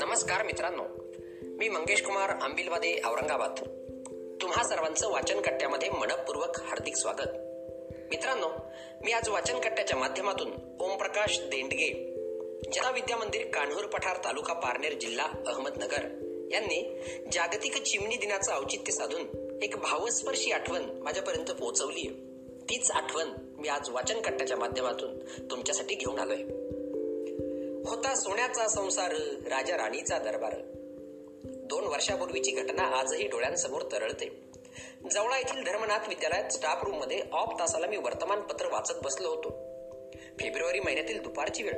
नमस्कार मित्रांनो मी मंगेश कुमार आंबिलवादे औरंगाबाद. तुम्हा सर्वांचं वाचन कट्ट्यामध्ये मनपूर्वक हार्दिक स्वागत. मित्रांनो मी आज वाचन कट्ट्याच्या माध्यमातून ओमप्रकाश देंडगे जना विद्या मंदिर कान्हूर पठार तालुका पारनेर जिल्हा अहमदनगर यांनी जागतिक चिमणी दिनाचं औचित्य साधून एक भावस्पर्शी आठवण माझ्यापर्यंत पोहोचवली तीच आठवण मी आज वाचन कट्ट्याच्या माध्यमातून तुमच्यासाठी घेऊन आलोय. होता सोन्याचा संसार राजा राणीचा दरबार. दोन वर्षापूर्वीची घटना आजही डोळ्यांसमोर तरळते. जवळा येथील धर्मनाथ विद्यालयात स्टाफ रूममध्ये ऑफ तासाला मी वर्तमानपत्र वाचत बसलो होतो. फेब्रुवारी महिन्यातील दुपारची वेळ.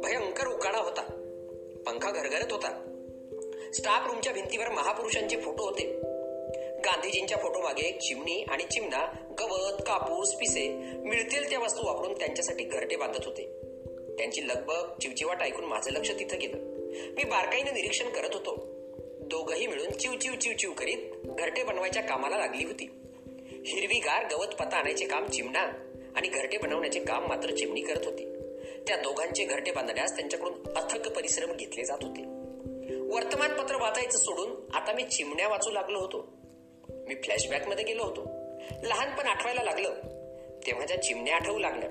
भयंकर उकाडा होता. पंखा घरघरत होता. स्टाफ रूमच्या भिंतीवर महापुरुषांचे फोटो होते. गांधीजींच्या फोटो मागे चिमणी आणि चिमणा गवत कापूस पिसे मिळतील त्या वस्तू वापरून त्यांच्यासाठी घरटे बांधत होते. त्यांची लगबग चिवचिवाट ऐकून माझं लक्ष तिथं गेलं. मी बारकाईनं निरीक्षण करत होतो. दोघही मिळून चिव चिव चिव चिव करीत घरटे बनवायच्या कामाला लागली होती. हिरवीगार गवत पता आणायचे काम चिमणा आणि घरटे बनवण्याचे काम मात्र चिमणी करत होती. त्या दोघांचे घरटे बांधण्यास त्यांच्याकडून अथक परिश्रम घेतले जात होते. वर्तमानपत्र वाचायचं सोडून आता मी चिमण्या वाचू लागलो होतो. मी फ्लॅशबॅकमध्ये गेलो होतो. लहानपण आठवायला लागलं. तेव्हा ज्या चिमण्या आठवू लागल्या.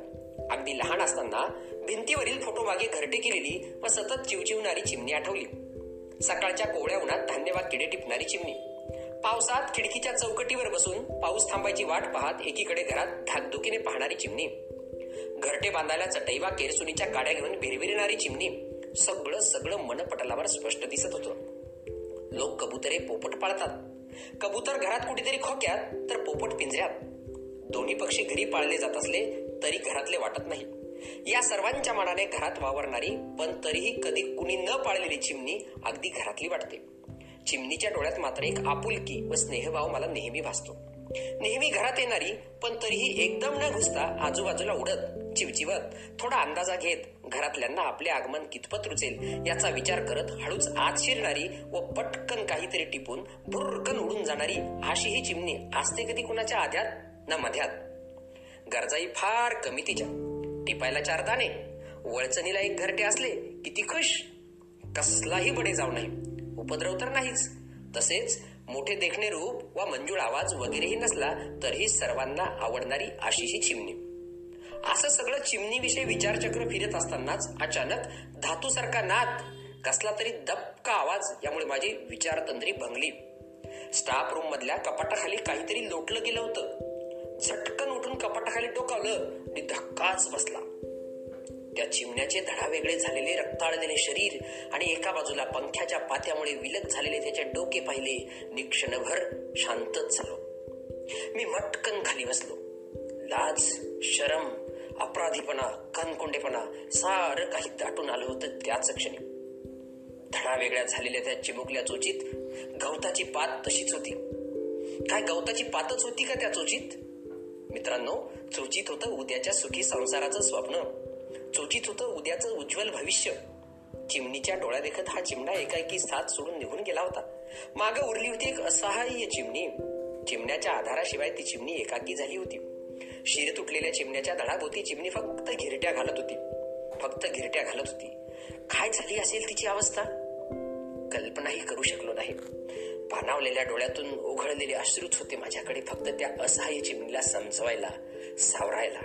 अगदी लहान असताना भिंतीवरील फोटो मागे घरटे केलेली व सतत चिवचिवणारी चिमणी आठवली. सकाळच्या कोवळ्या उन्हात धान्यवाद किडे टिपणारी चिमणी. पावसात खिडकीच्या चौकटीवर बसून पाऊस थांबायची वाट पाहत एकीकडे घरात धाकधुकीने पाहणारी चिमणी. घरटे बांधायला चटईवा केरसुनीच्या काड्या घेऊन भिरभिरणारी चिमणी. सगळं सगळं मनपटलावर स्पष्ट दिसत होतं. लोक कबुतरे पोपट पाळतात. कबूतर घरात कुठेतरी खोक्यात तर पोपट पिंजऱ्यात. दोन्ही पक्षी घरी पाळले जात असले तरी घरातले वाटत नाही. या सर्वांच्या मनाने घरात वावरणारी पण तरीही कधी कुणी न पाळलेली चिमणी अगदी घरातली वाटते. चिमणीच्या डोळ्यात मात्र एक आपुलकी व स्नेहभाव मला नेहमी भासतो. नेहमी घरात येणारी पण तरीही एकदम न घुसता आजूबाजूला उडत चिवचिवत थोडा अंदाजा घेत घरातल्यांना आपले आगमन कितपत रुचेल याचा विचार करत हळूच आत शिरणारी व पटकन काहीतरी टिपून भुरकन उडून जाणारी अशी ही चिमणी असते कधी कुणाच्या आध्यात ना मध्यात. गरजाई फार कमी तिच्या. टिपायला चार दाणे. वळचणीला एक घरटे असले किती खुश. कसलाही बडे जाऊ नाही. उपद्रव तर नाहीच. तसेच मोठे देखणे रूप वा मंजूळ आवाज वगैरेही नसला तरीही सर्वांना आवडणारी अशी ही चिमणी. असं सगळं चिमणीविषयी विचारचक्र फिरत असतानाच अचानक धातूसारखा नाद कसला तरी दबका आवाज यामुळे माझी विचारतंत्री भंगली. स्टाफ रूम मधल्या कपाटाखाली काहीतरी लोटलं गेलं होतं. झटकन उठून कपाटाखाली टोकावलं आणि धक्काच बसला. त्या चिमण्याचे धडा वेगळे झालेले रक्ताळलेले शरीर आणि एका बाजूला पंख्याच्या पात्यामुळे विलग झालेले त्याचे डोके पाहिले. निक्षणभर शांतच झालो. मी मटकन खाली बसलो. लाज शरम अपराधीपणा कनकोंडेपणा सारं काही दाटून आलं होतं त्याच क्षणी. धडा वेगळ्या झालेल्या त्या चिमुकल्या चोचीत गवताची पात तशीच होती. काय गवताची पातच होती का त्या चोचीत? मित्रांनो चोचित होतं उद्याच्या सुखी संसाराचं स्वप्न. चोचीत होतं उद्याचं उज्ज्वल भविष्य. चिमणीच्या डोळ्या देखत हा चिमणा एकाएकी साथ सोडून निघून गेला होता. माग उरली होती एक असहाय्य चिमणी. चिमण्याच्या आधाराशिवाय ती चिमणी एकाकी झाली होती. शिर तुटलेल्या चिमण्याच्या धडाभोवती चिमणी फक्त घिरट्या घालत होती. फक्त घिरट्या घालत होती. काय झाली असेल तिची अवस्था? कल्पनाही करू शकलो नाही. पानावलेल्या डोळ्यातून उघडलेले अश्रूच होते माझ्याकडे फक्त त्या असहाय्य चिमणीला समजवायला सावरायला.